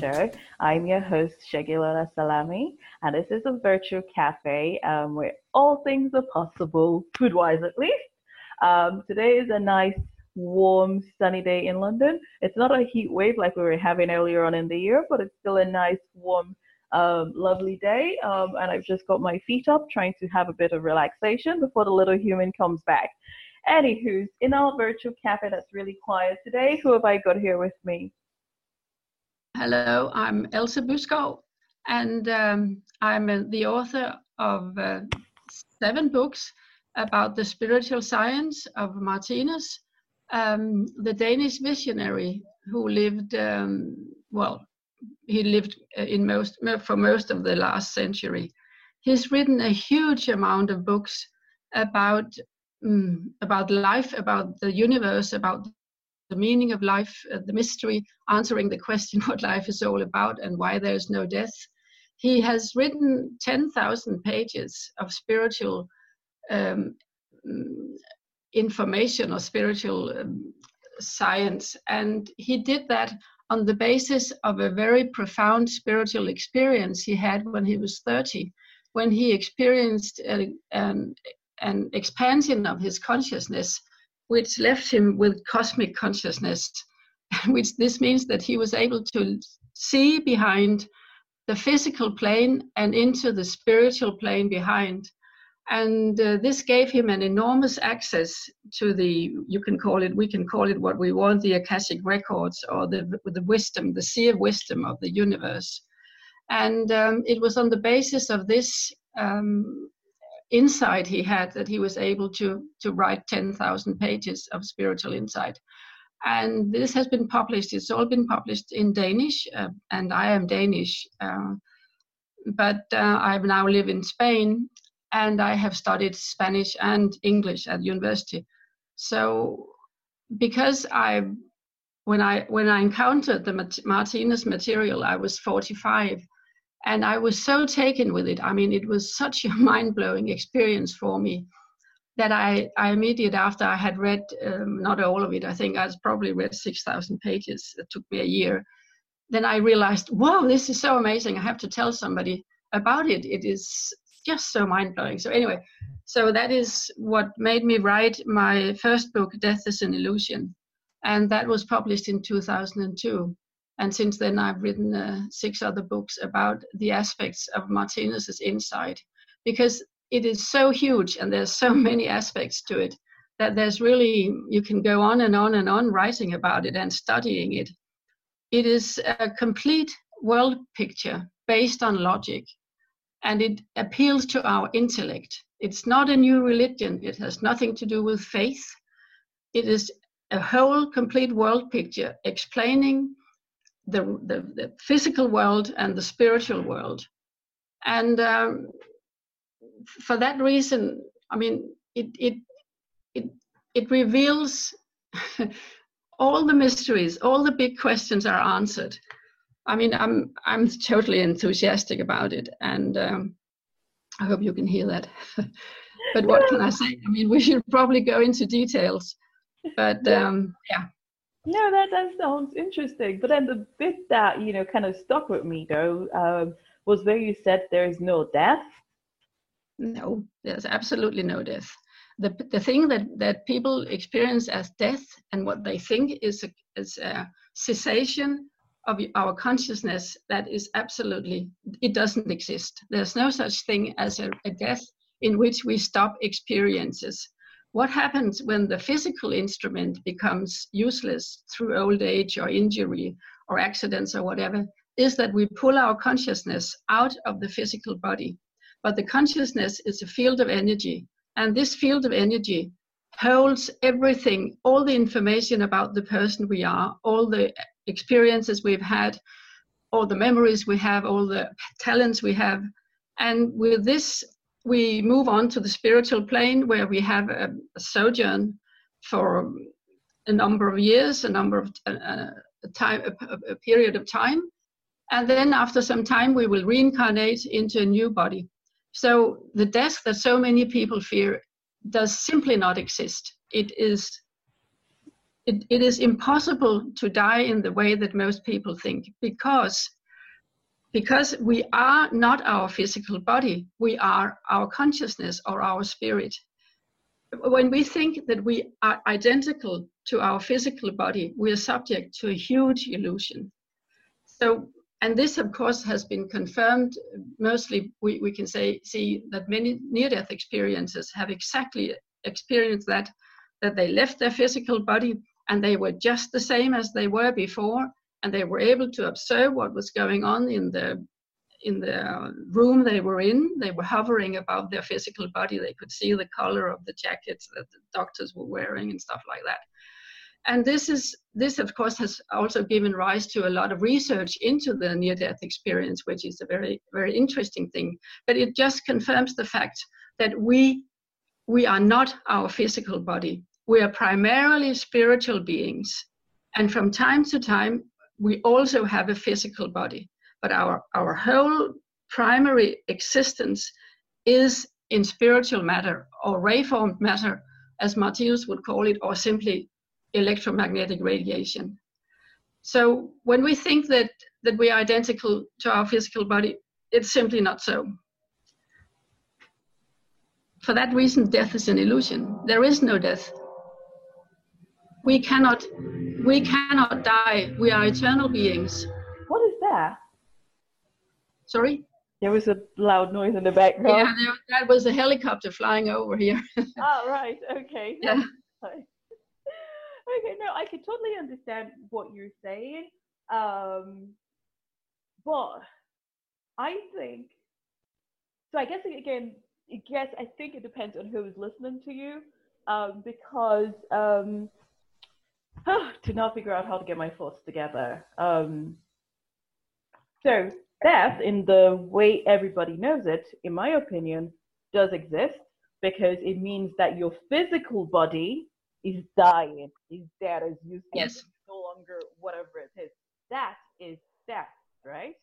Show. I'm your host, Segilola Salami, and this is a virtual cafe um, where all things are possible, food wise at least. Um, today is a nice, warm, sunny day in London. It's not a heat wave like we were having earlier on in the year, but it's still a nice, warm, um, lovely day. Um, and I've just got my feet up trying to have a bit of relaxation before the little human comes back. Anywho's, in our virtual cafe that's really quiet today, who have I got here with me? Hello, I'm Else Byskov, and um, I'm uh, the author of uh, seven books about the spiritual science of Martinus, um, the Danish visionary who lived, um, well, he lived uh, in most for most of the last century. He's written a huge amount of books about um, about life, about the universe, about the meaning of life, uh, the mystery, answering the question what life is all about and why there is no death. He has written 10,000 pages of spiritual um, mm, information or spiritual um, science, and he did that on the basis of a very profound spiritual experience he had when he was 30, when he experienced a, an, an expansion of his consciousness which left him with cosmic consciousness, which this means that he was able to see behind the physical plane and into the spiritual plane behind. And uh, this gave him an enormous access to the, you can call it, we can call it what we want, the Akashic records or the, the wisdom, the sea of wisdom of the universe. And um, it was on the basis of this um, insight he had that he was able to to write 10,000 pages of spiritual insight. And this has been published. It's all been published in Danish, uh, and I am Danish, uh, but uh, I now live in Spain, and I have studied Spanish and English at university. So, because I, when I when I encountered the Martinus material, I was 45, and I was so taken with it. I mean, it was such a mind blowing experience for me that I, I immediately after I had read um, not all of it, I think I probably read 6,000 pages. It took me a year. Then I realized, wow, this is so amazing. I have to tell somebody about it. It is just so mind blowing. So, anyway, so that is what made me write my first book, Death is an Illusion. And that was published in 2002. And since then, I've written uh, six other books about the aspects of Martinus's insight because it is so huge and there's so many aspects to it that there's really, you can go on and on and on writing about it and studying it. It is a complete world picture based on logic and it appeals to our intellect. It's not a new religion, it has nothing to do with faith. It is a whole complete world picture explaining the, the, the physical world and the spiritual world. And um, for that reason, I mean, it, it, it, it reveals all the mysteries, all the big questions are answered. I mean, I'm, I'm totally enthusiastic about it. And um, I hope you can hear that. but what can I say? I mean, we should probably go into details. But um, yeah. No, that, sounds interesting. But then the bit that, you know, kind of stuck with me though, um, was where you said there is no death. No, there's absolutely no death. The, the thing that, that people experience as death and what they think is a, is a cessation of our consciousness, that is absolutely, it doesn't exist. There's no such thing as a, a death in which we stop experiences. What happens when the physical instrument becomes useless through old age or injury or accidents or whatever is that we pull our consciousness out of the physical body. But the consciousness is a field of energy, and this field of energy holds everything, all the information about the person we are, all the experiences we've had, all the memories we have, all the talents we have. And with this, we move on to the spiritual plane where we have a, a sojourn for a number of years, a number of uh, a time, a, a period of time, and then after some time we will reincarnate into a new body. So the death that so many people fear does simply not exist. It is it, it is impossible to die in the way that most people think because because we are not our physical body we are our consciousness or our spirit. When we think that we are identical to our physical body we are subject to a huge illusion. So and this of course has been confirmed. Mostly we, we can say see that many near-death experiences have exactly experienced that that they left their physical body and they were just the same as they were before and they were able to observe what was going on in the in the uh, room they were in. They were hovering above their physical body. They could see the color of the jackets that the doctors were wearing and stuff like that. And this is this of course has also given rise to a lot of research into the near death experience which is a very very interesting thing. But it just confirms the fact that we we are not our physical body. We are primarily spiritual beings. And from time to time we also have a physical body, but our, our whole primary existence is in spiritual matter or rayformed matter, as Martinus would call it, or simply electromagnetic radiation. So when we think that, that we are identical to our physical body, it's simply not so. For that reason, death is an illusion. There is no death we cannot we cannot die. We are eternal beings. What is that? Sorry? There was a loud noise in the background. Yeah there, that was a helicopter flying over here. Oh right. Okay. Yeah. Okay no i can totally understand what you're saying um but i think so i guess again I guess I think it depends on who is listening to you, um, because um, to not figure out how to get my thoughts together. Um, so death, in the way everybody knows it, in my opinion, does exist because it means that your physical body is dying, is dead, as you said, yes. no longer whatever it is. That is death, right?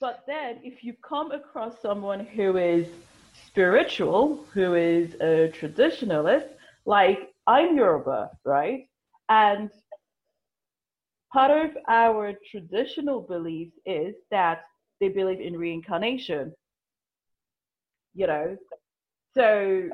But then, if you come across someone who is spiritual, who is a traditionalist, like I'm Yoruba, right? And part of our traditional beliefs is that they believe in reincarnation. You know, so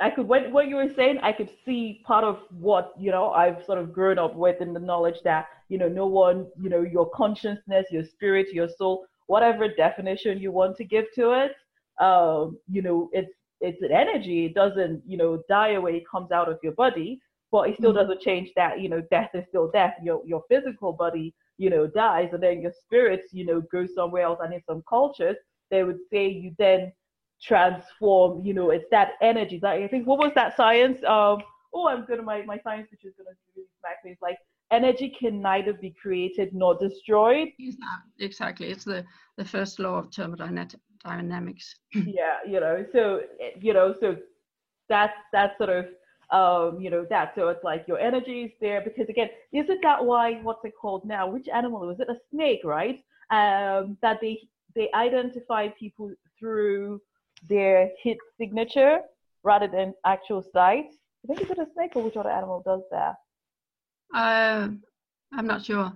I could what what you were saying, I could see part of what you know I've sort of grown up with in the knowledge that you know no one, you know, your consciousness, your spirit, your soul, whatever definition you want to give to it, um, you know, it's it's an energy. It doesn't you know die away. It comes out of your body but it still mm-hmm. doesn't change that you know death is still death. Your your physical body you know dies and then your spirits you know go somewhere else and in some cultures they would say you then transform you know it's that energy. That i think what was that science of oh i'm gonna my, my science teacher is gonna really smack me. It's like energy can neither be created nor destroyed. Exactly. It's the the first law of thermodynamics yeah you know so you know so that's that sort of um, you know, that. So it's like your energy is there because again, isn't that why what's it called now? Which animal was it? A snake, right? Um, that they they identify people through their hit signature rather than actual sight. I think is it a snake or which other animal does that? Uh, I'm not sure.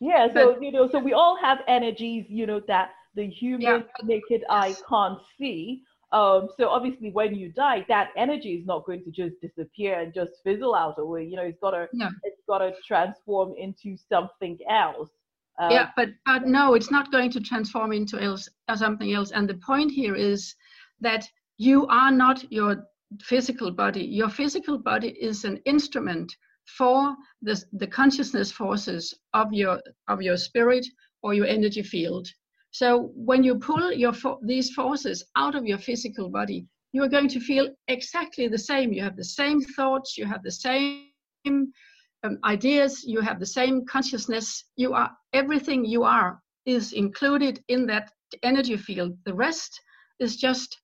Yeah, so but, you know, so we all have energies, you know, that the human yeah. naked eye can't see. Um, so obviously, when you die, that energy is not going to just disappear and just fizzle out away. You know, it's gotta no. it's gotta transform into something else. Um, yeah, but but no, it's not going to transform into else uh, something else. And the point here is that you are not your physical body. Your physical body is an instrument for the, the consciousness forces of your of your spirit or your energy field. So when you pull your these forces out of your physical body, you are going to feel exactly the same. You have the same thoughts, you have the same um, ideas, you have the same consciousness. You are everything you are is included in that energy field. The rest is just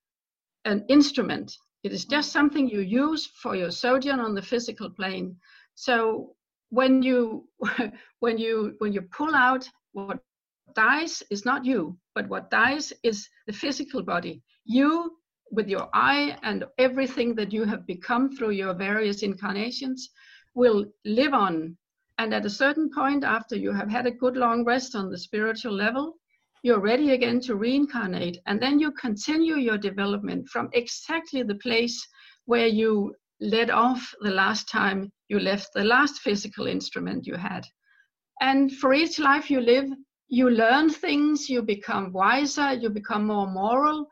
an instrument. It is just something you use for your sojourn on the physical plane. So when you when you when you pull out what dies is not you, but what dies is the physical body. You with your I and everything that you have become through your various incarnations will live on. And at a certain point, after you have had a good long rest on the spiritual level, you're ready again to reincarnate. And then you continue your development from exactly the place where you led off the last time you left the last physical instrument you had. And for each life you live, you learn things, you become wiser, you become more moral,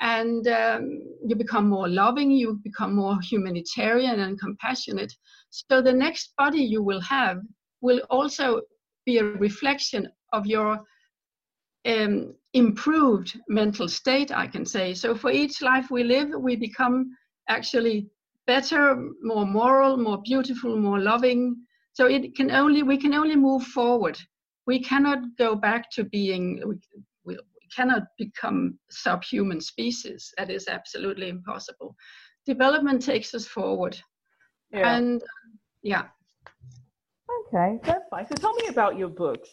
and um, you become more loving, you become more humanitarian and compassionate. So the next body you will have will also be a reflection of your um, improved mental state, I can say. So for each life we live, we become actually better, more moral, more beautiful, more loving. So it can only we can only move forward. We cannot go back to being. We, we cannot become subhuman species. That is absolutely impossible. Development takes us forward. Yeah. And yeah. Okay, that's fine. So tell me about your books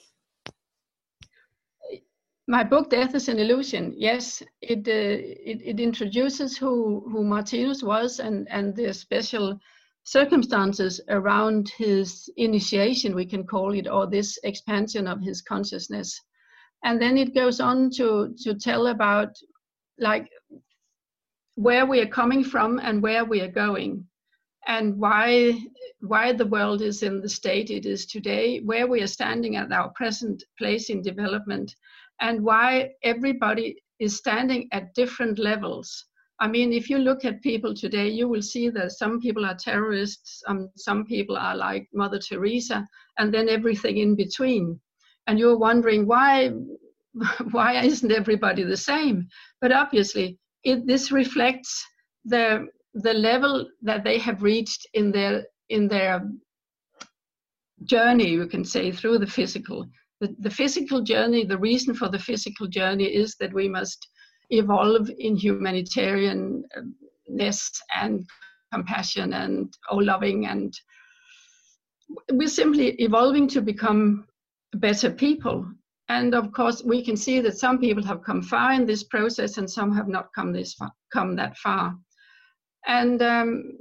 my book death is an illusion yes it, uh, it, it introduces who who martinus was and and the special circumstances around his initiation we can call it or this expansion of his consciousness and then it goes on to to tell about like where we are coming from and where we are going and why why the world is in the state it is today where we are standing at our present place in development and why everybody is standing at different levels. I mean, if you look at people today, you will see that some people are terrorists, um, some people are like Mother Teresa, and then everything in between. And you're wondering why, why isn't everybody the same? But obviously, it, this reflects the the level that they have reached in their in their journey, you can say, through the physical the, the physical journey, the reason for the physical journey is that we must evolve in humanitarianness and compassion and all loving and we're simply evolving to become better people and of course we can see that some people have come far in this process and some have not come this far, come that far and um,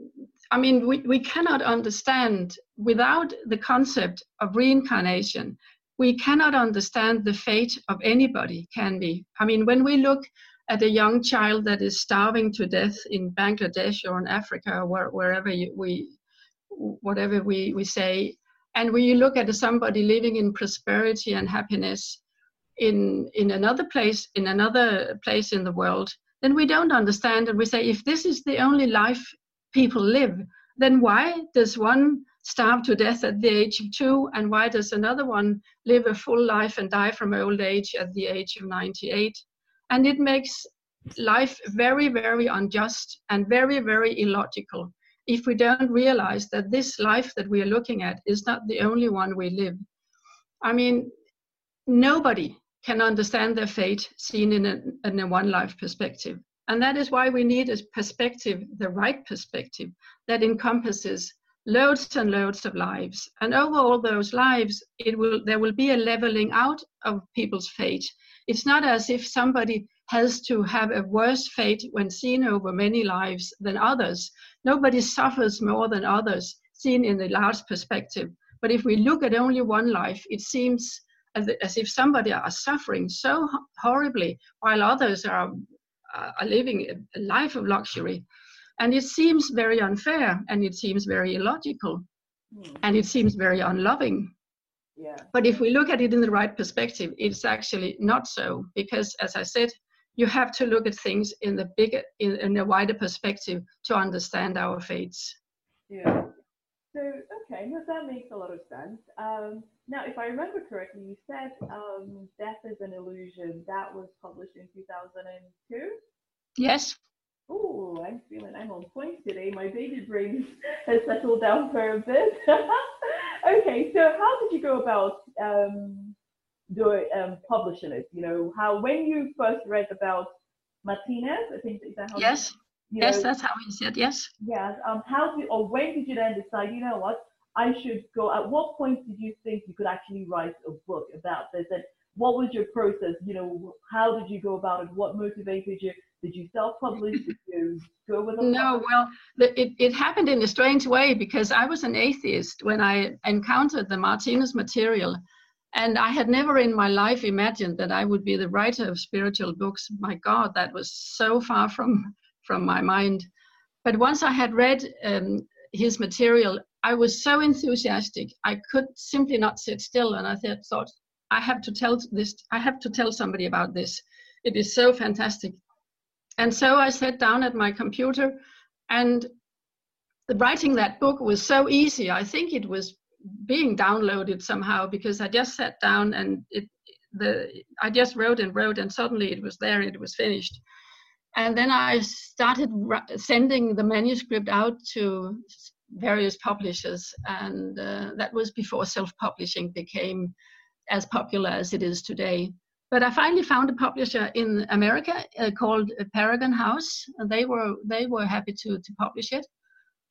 i mean we, we cannot understand without the concept of reincarnation we cannot understand the fate of anybody, can we? I mean, when we look at a young child that is starving to death in Bangladesh or in Africa or where, wherever you, we, whatever we, we say, and when you look at somebody living in prosperity and happiness in in another place, in another place in the world, then we don't understand, and we say, if this is the only life people live, then why does one starve to death at the age of two, and why does another one live a full life and die from old age at the age of 98? And it makes life very, very unjust and very, very illogical if we don't realize that this life that we are looking at is not the only one we live. I mean, nobody can understand their fate seen in a, in a one life perspective. And that is why we need a perspective, the right perspective, that encompasses loads and loads of lives and over all those lives it will there will be a leveling out of people's fate it's not as if somebody has to have a worse fate when seen over many lives than others nobody suffers more than others seen in the large perspective but if we look at only one life it seems as, as if somebody are suffering so horribly while others are, are living a life of luxury and it seems very unfair and it seems very illogical mm. and it seems very unloving. Yeah. But if we look at it in the right perspective, it's actually not so because, as I said, you have to look at things in the bigger, in, in a wider perspective to understand our fates. Yeah. So, okay, no, that makes a lot of sense. Um, now, if I remember correctly, you said um, Death is an Illusion. That was published in 2002? Yes. Oh, I'm feeling I'm on point today. My baby brain has settled down for a bit. okay, so how did you go about um, doing um, publishing it? You know, how when you first read about Martinus, I think is that how yes, you yes, that's how he said yes. Yes. Um, how did or when did you then decide? You know what? I should go. At what point did you think you could actually write a book about this? And what was your process? You know, how did you go about it? What motivated you? Did you self-publish? Did you go with No, well, the, it, it happened in a strange way because I was an atheist when I encountered the Martinus material. And I had never in my life imagined that I would be the writer of spiritual books. My God, that was so far from, from my mind. But once I had read um, his material, I was so enthusiastic. I could simply not sit still. And I thought, I have to tell this, I have to tell somebody about this. It is so fantastic. And so I sat down at my computer and writing that book was so easy. I think it was being downloaded somehow because I just sat down and it the I just wrote and wrote and suddenly it was there it was finished. And then I started sending the manuscript out to various publishers and uh, that was before self-publishing became as popular as it is today. But I finally found a publisher in America uh, called Paragon House. They were they were happy to to publish it,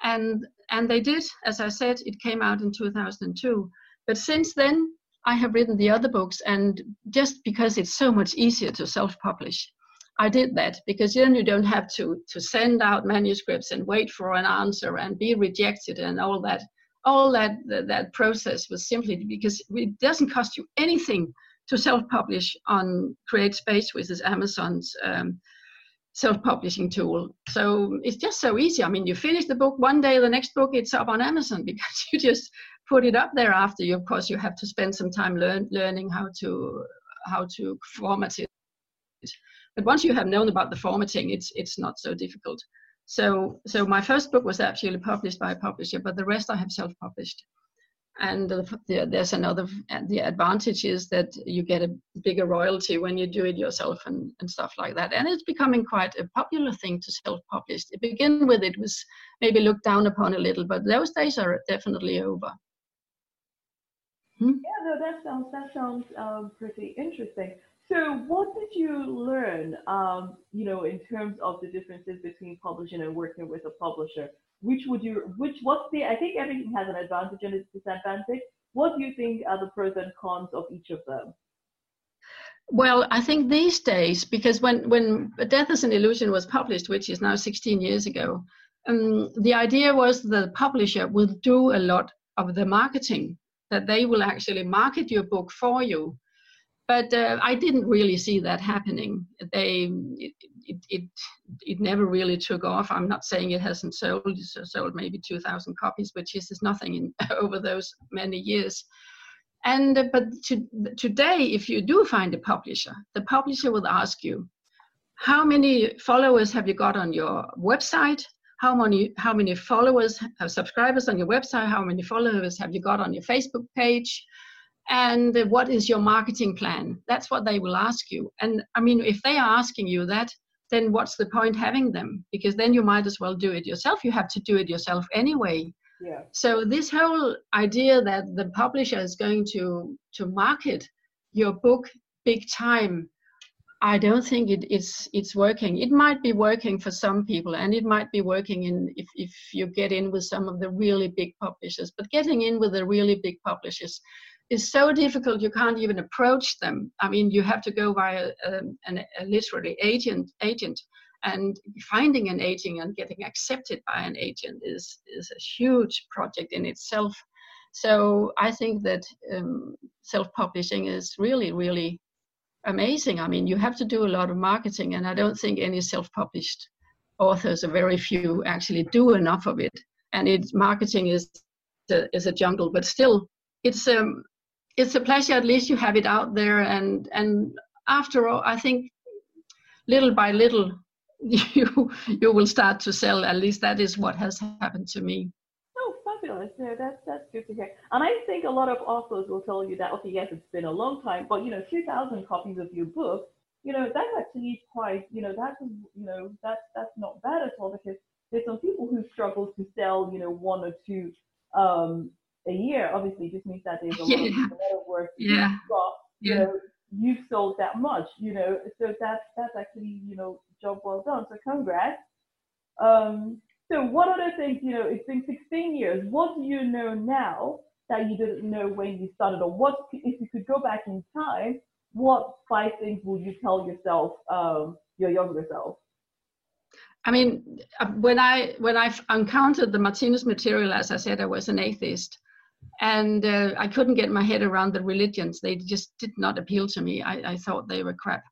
and and they did. As I said, it came out in 2002. But since then, I have written the other books, and just because it's so much easier to self-publish, I did that because then you don't have to to send out manuscripts and wait for an answer and be rejected and all that. All that, that process was simply because it doesn't cost you anything to self-publish on CreateSpace, which is Amazon's um, self-publishing tool. So it's just so easy. I mean, you finish the book one day, the next book it's up on Amazon because you just put it up there. After you, of course, you have to spend some time learn, learning how to how to format it. But once you have known about the formatting, it's it's not so difficult. So so my first book was actually published by a publisher, but the rest I have self-published and the, there's another the advantage is that you get a bigger royalty when you do it yourself and, and stuff like that. And it's becoming quite a popular thing to self-publish. To begin with it was maybe looked down upon a little but those days are definitely over. Hmm? yeah no that sounds that sounds um, pretty interesting. So what did you learn um, you know in terms of the differences between publishing and working with a publisher which would you which what's the i think everything has an advantage and a disadvantage. What do you think are the pros and cons of each of them? Well i think these days because when when death is an illusion was published which is now 16 years ago um, the idea was the publisher will do a lot of the marketing that they will actually market your book for you. But uh, I didn't really see that happening. They it, it, it never really took off. I'm not saying it hasn't sold. It's sold maybe 2,000 copies, which is, is nothing in, over those many years. And uh, but to, today, if you do find a publisher, the publisher will ask you, how many followers have you got on your website? How many how many followers have subscribers on your website? How many followers have you got on your Facebook page? and what is your marketing plan that's what they will ask you and i mean if they are asking you that then what's the point having them? Because then you might as well do it yourself. You have to do it yourself anyway. Yeah. so this whole idea that the publisher is going to to market your book big time i don't think it, it's it's working. It might be working for some people and it might be working in if, if you get in with some of the really big publishers. But getting in with the really big publishers is so difficult you can't even approach them. I mean, you have to go via um, an, a literary agent agent, and finding an agent and getting accepted by an agent is is a huge project in itself. So I think that um, self-publishing is really really amazing. I mean, you have to do a lot of marketing, and I don't think any self-published authors, or very few, actually do enough of it. And it marketing is a, is a jungle, but still, it's um, it's a pleasure. At least you have it out there, and and after all, I think little by little, you you will start to sell. At least that is what has happened to me. Oh, fabulous! No, that's that's good to hear. And I think a lot of authors will tell you that. Okay, yes, it's been a long time, but you know, 2,000 copies of your book, you know, that's actually quite, you know, that's you know, that's that's not bad at all because there's some people who struggle to sell, you know, one or two um, a year. Obviously, just means that there's a, yeah. lot, of, a lot of work. Yeah. But, you yeah. know, you've sold that much, you know, so that's that's actually, you know, job well done. So congrats. Um, so what other things, you know, it's been 16 years. What do you know now that you didn't know when you started, or what if you could go back in time? What five things would you tell yourself, um, your younger self? I mean, uh, when I when I encountered the Martinus material, as I said, I was an atheist, and uh, I couldn't get my head around the religions. They just did not appeal to me. I, I thought they were crap,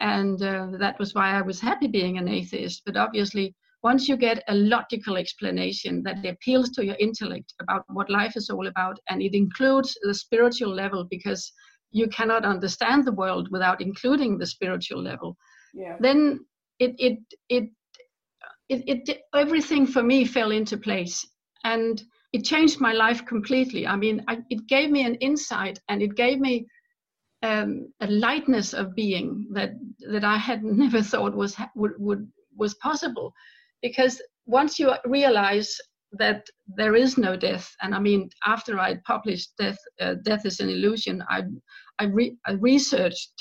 and uh, that was why I was happy being an atheist. But obviously, once you get a logical explanation that appeals to your intellect about what life is all about, and it includes the spiritual level, because you cannot understand the world without including the spiritual level, yeah. then it it it it, it everything for me fell into place and it changed my life completely. I mean I, it gave me an insight and it gave me um, a lightness of being that that i had never thought was would, would was possible. Because once you realize that there is no death and i mean after i published death uh, death is an illusion i I, re- I researched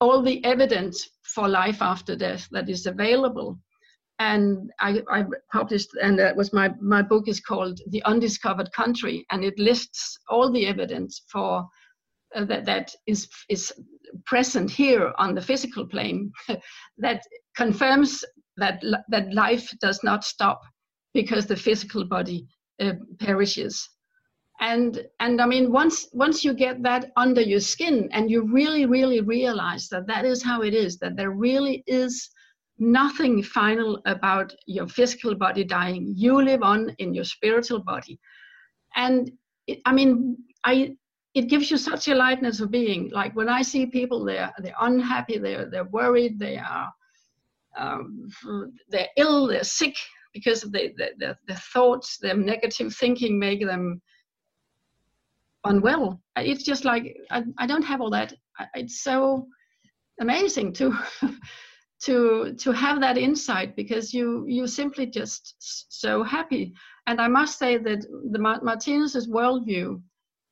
all the evidence for life after death that is available and I, I, published, and that was my my book is called The Undiscovered Country, and it lists all the evidence for uh, that that is is present here on the physical plane that confirms that that life does not stop because the physical body uh, perishes. And and I mean once once you get that under your skin and you really really realize that that is how it is that there really is nothing final about your physical body dying. You live on in your spiritual body. And it, I mean, I it gives you such a lightness of being. Like when I see people, they're they're unhappy, they're they're worried, they are um, they're ill, they're sick because of the, the, the, the thoughts, their negative thinking make them unwell. It's just like I, I don't have all that. It's so amazing to to to have that insight because you you simply just so happy. And i must say that the martinus's worldview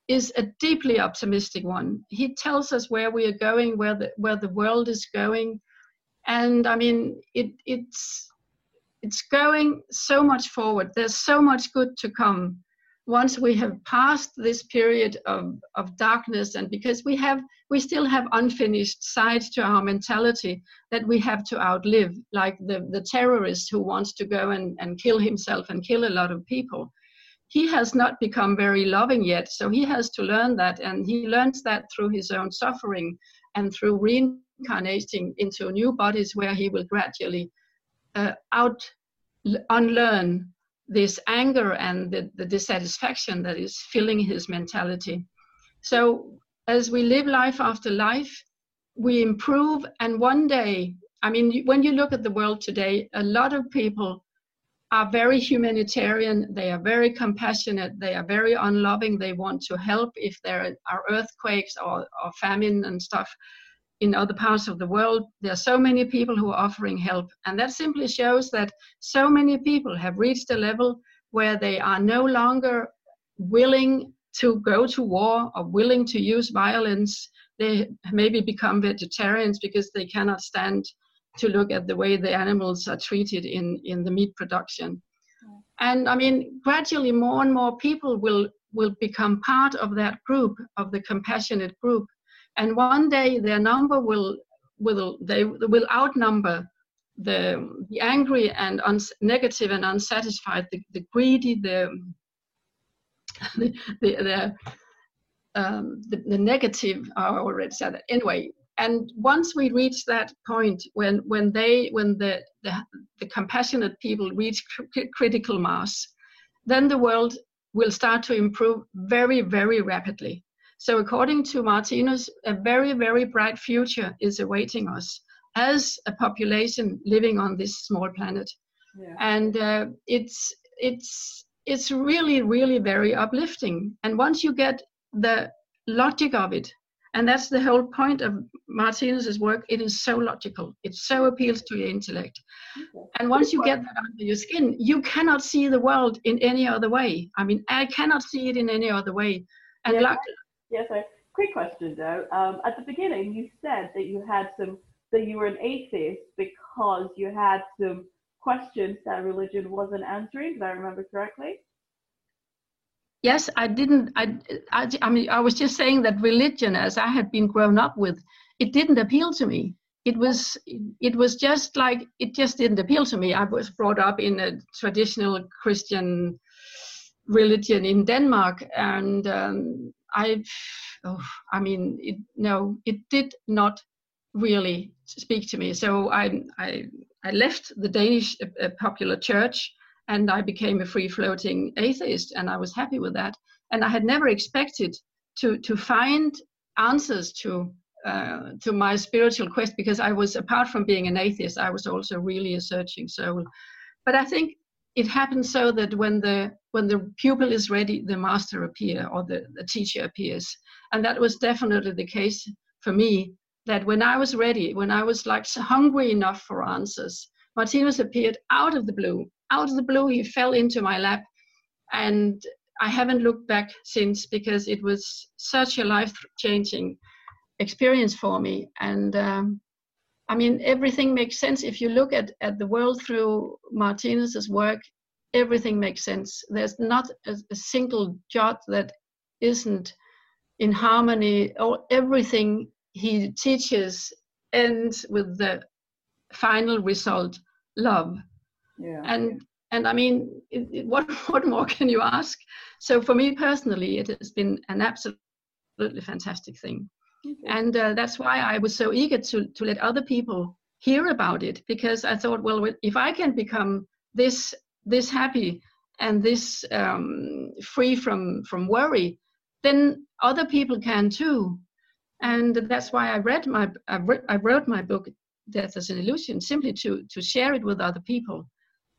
is a deeply optimistic one. He tells us where we are going where the where the world is going. And i mean it it's it's going so much forward. There's so much good to come once we have passed this period of, of darkness and because we have we still have unfinished sides to our mentality that we have to outlive like the, the terrorist who wants to go and, and kill himself and kill a lot of people. He has not become very loving yet so he has to learn that and he learns that through his own suffering and through reincarnating into new bodies where he will gradually uh, out unlearn this anger and the, the dissatisfaction that is filling his mentality. So as we live life after life, we improve. And one day, I mean, when you look at the world today, a lot of people are very humanitarian, they are very compassionate, they are very unloving, they want to help if there are earthquakes or, or famine and stuff in other parts of the world. There are so many people who are offering help. And that simply shows that so many people have reached a level where they are no longer willing to go to war or willing to use violence. They maybe become vegetarians because they cannot stand to look at the way the animals are treated in, in the meat production. And I mean, gradually more and more people will, will become part of that group, of the compassionate group and one day their number will will they will outnumber the the angry and uns, negative and unsatisfied, the, the greedy, the the the, um, the, the negative. I already said that. Anyway, and once we reach that point when when they when the the, the compassionate people reach cr- critical mass, then the world will start to improve very very rapidly so according to Martinus, a very, very bright future is awaiting us. as a population living on this small planet. Yeah. And uh, it's it's it's really really very uplifting. And once you get the logic of it, and that's the whole point of Martinus's work. It is so logical. It so appeals to your intellect. Okay. And once you get that under your skin, you cannot see the world in any other way. I mean, I cannot see it in any other way. And like, yes, sir. Quick question though. Um, at the beginning, you said that you had some that you were an atheist because you had some questions that religion wasn't answering. Did I remember correctly? yes i didn't I, I i mean i was just saying that religion as i had been grown up with it didn't appeal to me it was it was just like it just didn't appeal to me i was brought up in a traditional christian religion in denmark and um, i oh, i mean it, no it did not really speak to me so i i i left the danish uh, popular church and I became a free floating atheist, and I was happy with that. And I had never expected to to find answers to uh, to my spiritual quest because I was apart from being an atheist, I was also really a searching soul. But I think it happens so that when the when the pupil is ready, the master appear or the, the teacher appears, and that was definitely the case for me. That when I was ready, when I was like hungry enough for answers, Martinus appeared out of the blue out of the blue, he fell into my lap. And I haven't looked back since because it was such a life changing experience for me. And um, I mean, everything makes sense. If you look at, at the world through Martinus's work, everything makes sense. There's not a, a single jot that isn't in harmony. Or everything he teaches ends with the final result love yeah. And and I mean, it, it, what what more can you ask? So for me personally, it has been an absolutely fantastic thing, and uh, that's why I was so eager to to let other people hear about it because I thought, well, if I can become this this happy and this um, free from from worry, then other people can too. And that's why I read my I, re- I wrote my book Death as an Illusion simply to to share it with other people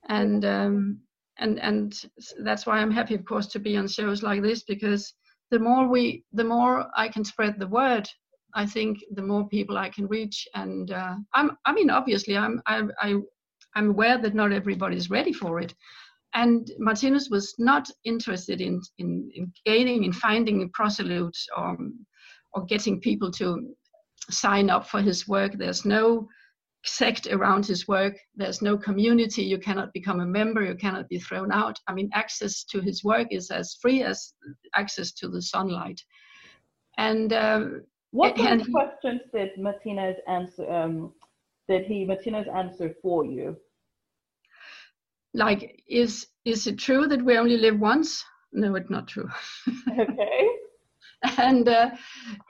and um, and and that's why I'm happy, of course, to be on shows like this because the more we, the more I can spread the word. I think the more people I can reach, and uh, I'm, I mean, obviously, I'm, I, I, I'm aware that not everybody is ready for it, and Martinus was not interested in, in, in gaining, in finding proselytes or, or getting people to sign up for his work. There's no sect around his work. There's no community. You cannot become a member. You cannot be thrown out. I mean, access to his work is as free as access to the sunlight. And um, what kind of questions did Martinus answer? Um, did he Martinus answer for you? Like, is is it true that we only live once? No, it's not true. okay. and uh,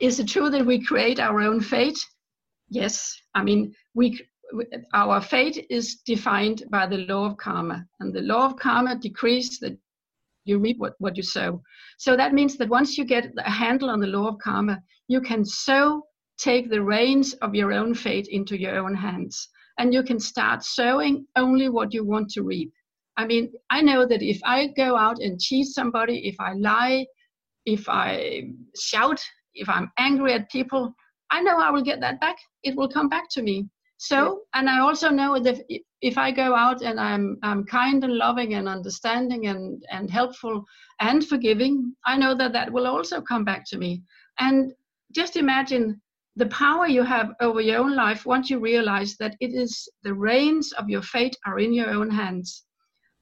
is it true that we create our own fate? Yes. I mean, we our fate is defined by the law of karma and the law of karma decrees that you reap what, what you sow so that means that once you get a handle on the law of karma you can so take the reins of your own fate into your own hands and you can start sowing only what you want to reap i mean i know that if i go out and cheat somebody if i lie if i shout if i'm angry at people i know i will get that back. It will come back to me. So and i also know that if i go out and i'm i'm kind and loving and understanding and and helpful and forgiving i know that that will also come back to me. And just imagine the power you have over your own life once you realize that it is the reins of your fate are in your own hands.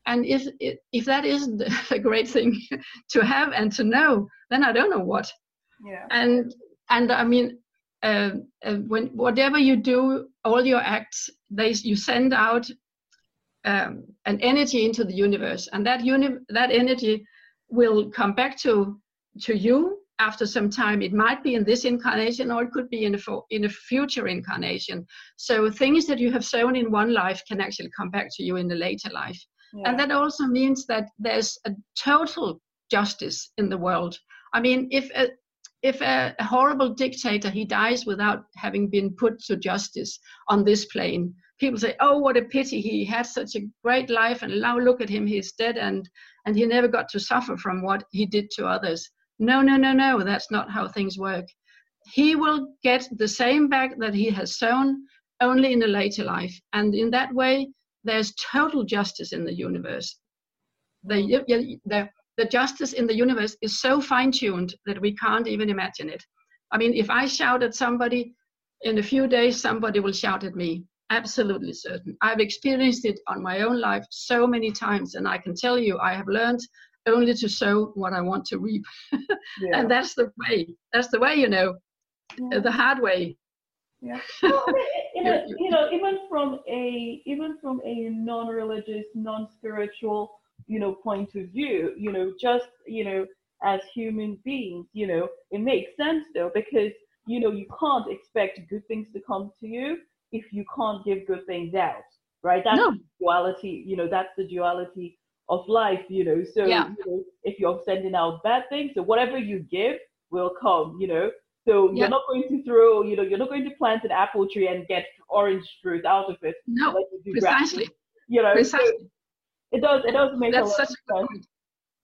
And if if that isn't a great thing to have and to know then i don't know what. Yeah. And and i mean uh, uh, when whatever you do, all your acts, they you send out um, an energy into the universe, and that uni- that energy will come back to to you after some time. It might be in this incarnation, or it could be in a fo- in a future incarnation. So things that you have sown in one life can actually come back to you in the later life, yeah. and that also means that there's a total justice in the world. I mean, if a, if a, horrible dictator he dies without having been put to justice on this plane. People say oh what a pity he had such a great life and now look at him he's dead and and he never got to suffer from what he did to others. No no no no that's not how things work. He will get the same back that he has sown only in a later life and in that way there's total justice in the universe. The, the, the justice in the universe is so fine-tuned that we can't even imagine it. I mean if i shout at somebody in a few days somebody will shout at me. Absolutely certain. I've experienced it on my own life so many times and i can tell you i have learned only to sow what i want to reap. Yeah. and that's the way. That's the way you know yeah. the hard way. Yeah. Well, you, know, you know even from a even from a non-religious non-spiritual you know point of view you know just you know as human beings you know it makes sense though because you know you can't expect good things to come to you if you can't give good things out right that's no. duality you know that's the duality of life you know so yeah. you know, if you're sending out bad things so whatever you give will come you know so yeah. you're not going to throw you know you're not going to plant an apple tree and get orange fruit out of it no precisely you know precisely. So, it does. It does make That's a lot such a good point.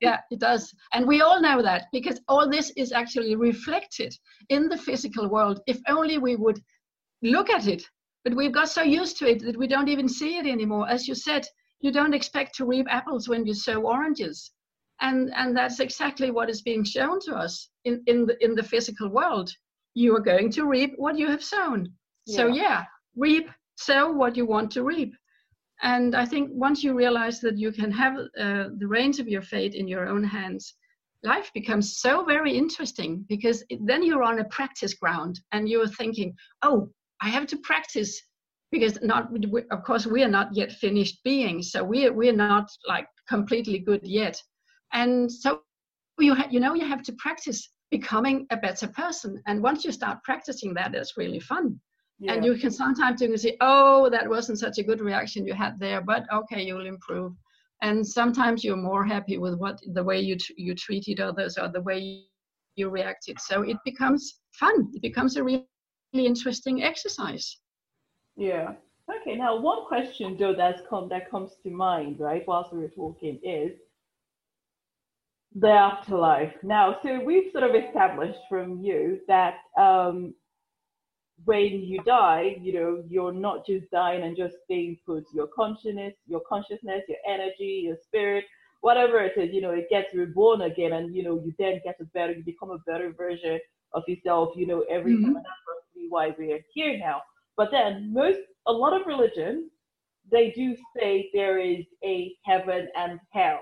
Yeah, it does. And we all know that because all this is actually reflected in the physical world. If only we would look at it. But we've got so used to it that we don't even see it anymore. As you said, you don't expect to reap apples when you sow oranges. And, and that's exactly what is being shown to us in, in, the, in the physical world. You are going to reap what you have sown. Yeah. So, yeah, reap, sow what you want to reap. And I think once you realize that you can have uh, the reins of your fate in your own hands, life becomes so very interesting because it, then you're on a practice ground and you're thinking, oh, I have to practice because not of course we are not yet finished beings so we are, we are not like completely good yet. And so you ha- you know you have to practice becoming a better person. And once you start practicing that it's really fun yeah. and you can sometimes you can say oh that wasn't such a good reaction you had there but okay you'll improve. And sometimes you're more happy with what the way you you treated others or the way you reacted. So it becomes fun. It becomes a really interesting exercise. Yeah. Okay now one question though that's come that comes to mind right whilst we were talking is the afterlife. Now so we've sort of established from you that um, when you die, you know, you're not just dying and just staying put. Your consciousness, your consciousness, your energy, your spirit, whatever it is, you know, it gets reborn again, and you know, you then get a better, you become a better version of yourself. You know, every mm-hmm. that's probably why we're here now. But then, most, a lot of religions, they do say there is a heaven and hell,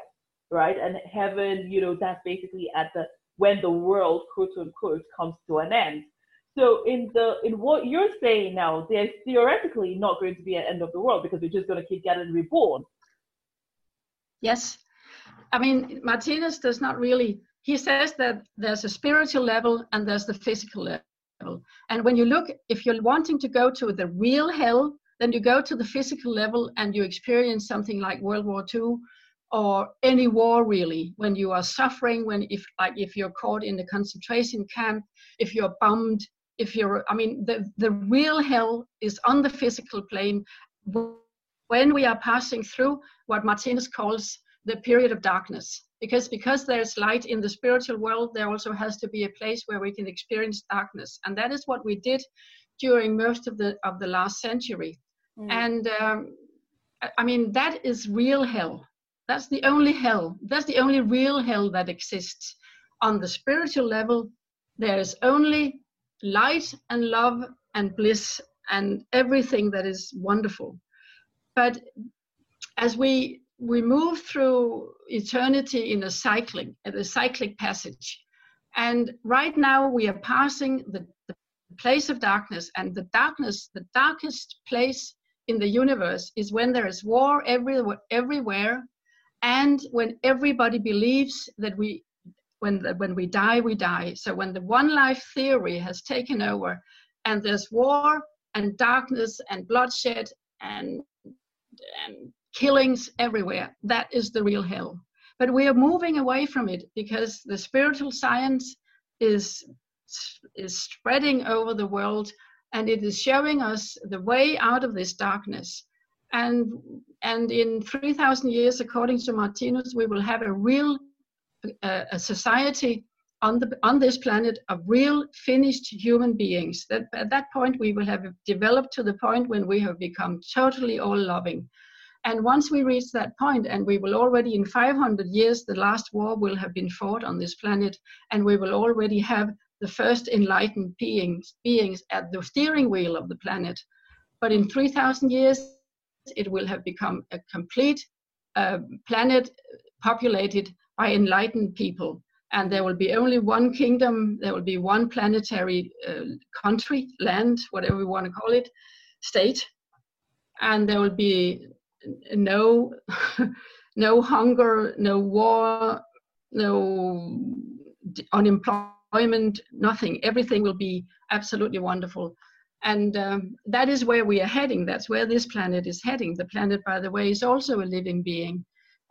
right? And heaven, you know, that's basically at the when the world, quote unquote, comes to an end. So in the in what you're saying now, there's theoretically not going to be an end of the world because we're just going to keep getting reborn. Yes, I mean Martinus does not really. He says that there's a spiritual level and there's the physical level. And when you look, if you're wanting to go to the real hell, then you go to the physical level and you experience something like World War II or any war really when you are suffering when if like if you're caught in the concentration camp if you're bombed if you're i mean the, the real hell is on the physical plane when we are passing through what martinus calls the period of darkness. Because because there's light in the spiritual world there also has to be a place where we can experience darkness. And that is what we did during most of the of the last century. Mm. and um, i mean that is real hell. That's the only hell. That's the only real hell that exists. On the spiritual level there's only light and love and bliss and everything that is wonderful. But as we we move through eternity in a cycling, a cyclic passage, and right now we are passing the, the place of darkness, and the darkness, the darkest place in the universe is when there is war everywhere, everywhere and when everybody believes that we when the, when we die, we die. So when the one life theory has taken over, and there's war and darkness and bloodshed and and killings everywhere, that is the real hell. But we are moving away from it because the spiritual science is is spreading over the world and it is showing us the way out of this darkness and and in 3000 years according to martinus we will have a real uh, a society on the on this planet of real finished human beings. That at that point we will have developed to the point when we have become totally all loving and once we reach that point and we will already in 500 years the last war will have been fought on this planet and we will already have the first enlightened beings beings at the steering wheel of the planet. But in 3000 years it will have become a complete uh, planet populated by enlightened people and there will be only one kingdom there will be one planetary uh, country land whatever we want to call it state and there will be no no hunger no war no unemployment nothing. Everything will be absolutely wonderful. And um, that is where we are heading. That's where this planet is heading. The planet by the way is also a living being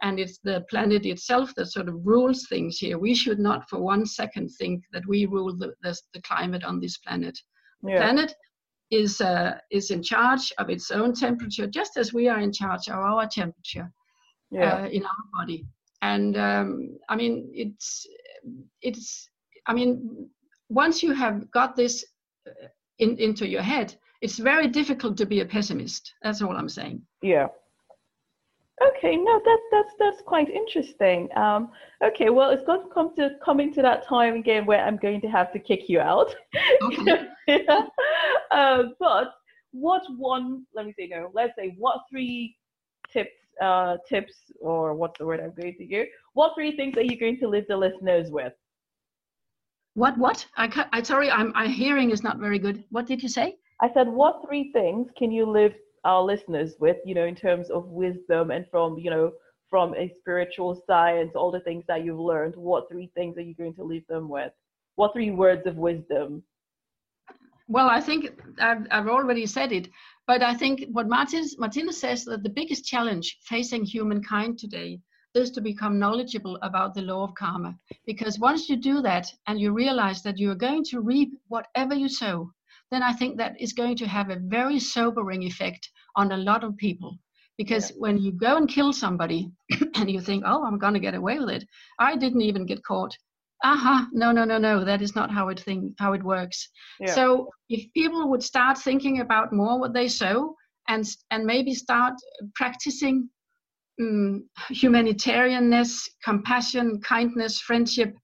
and it's the planet itself that sort of rules things here. We should not for one second think that we rule the, the, the climate on this planet. The yeah. planet is uh, is in charge of its own temperature, just as we are in charge of our temperature yeah. uh, in our body. And um, I mean, it's it's I mean, once you have got this uh, in, into your head, it's very difficult to be a pessimist. That's all I'm saying. Yeah. Okay, no, that's that's that's quite interesting. Um, okay, well, it's going to come to coming to that time again where I'm going to have to kick you out. Okay. yeah. uh, but what one? Let me say no. Let's say what three tips, uh, tips, or what's the word I'm going to use? What three things are you going to leave the listeners with? What? What? I, I sorry, I'm. My hearing is not very good. What did you say? I said, what three things can you leave our listeners with, you know, in terms of wisdom and from, you know, from a spiritual science, all the things that you've learned, what three things are you going to leave them with? What three words of wisdom? Well, I think I've, I've already said it, but I think what Martinus, Martinus says that the biggest challenge facing humankind today is to become knowledgeable about the law of karma. Because once you do that and you realize that you are going to reap whatever you sow, then I think that is going to have a very sobering effect on a lot of people. Because yeah. when you go and kill somebody and you think, oh, I'm going to get away with it, I didn't even get caught. Aha, uh-huh. no, no, no, no, that is not how it think, how it works. Yeah. So if people would start thinking about more what they sow and and maybe start practicing um, humanitarianness, compassion, kindness, friendship,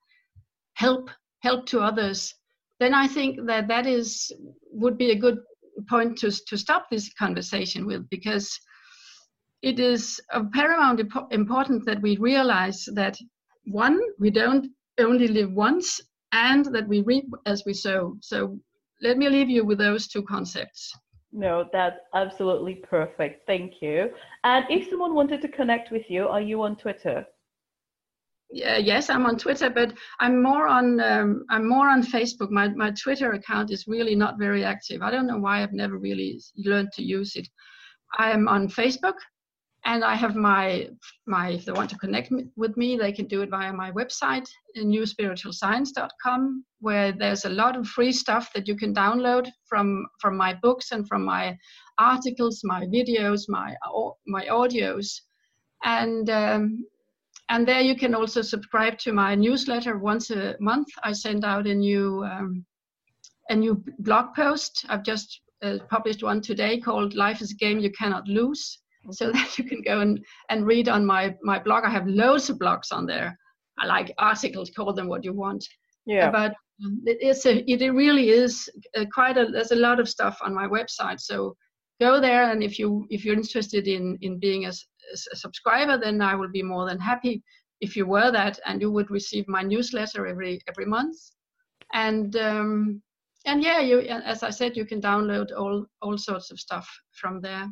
help, help to others, then I think that that is would be a good point to to stop this conversation with because it is of paramount importance that we realize that one we don't only live once and that we reap as we sow. So let me leave you with those two concepts. No, that's absolutely perfect. Thank you. And if someone wanted to connect with you, are you on Twitter? Uh, yes, I'm on Twitter, but I'm more on um, I'm more on Facebook. My my Twitter account is really not very active. I don't know why I've never really learned to use it. I am on Facebook, and I have my my if they want to connect with me, they can do it via my website, newspiritualscience.com, where there's a lot of free stuff that you can download from from my books and from my articles, my videos, my my audios, and um, and there you can also subscribe to my newsletter once a month. I send out a new um, a new blog post. I've just uh, published one today called "Life is a Game You Cannot Lose," okay. so that you can go and, and read on my my blog. I have loads of blogs on there. I like articles. Call them what you want. Yeah. But um, it is a, it really is uh, quite a. There's a lot of stuff on my website. So go there, and if you if you're interested in in being a a subscriber, then I will be more than happy if you were that and you would receive my newsletter every every month. And um, and yeah, you as I said, you can download all all sorts of stuff from there.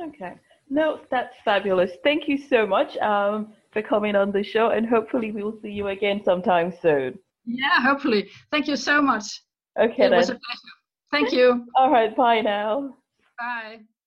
Okay. No, that's fabulous. Thank you so much um, for coming on the show, and hopefully we will see you again sometime soon. Yeah, hopefully. Thank you so much. Okay, it then. was a pleasure. Thank you. All right. Bye now. Bye.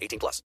18 plus.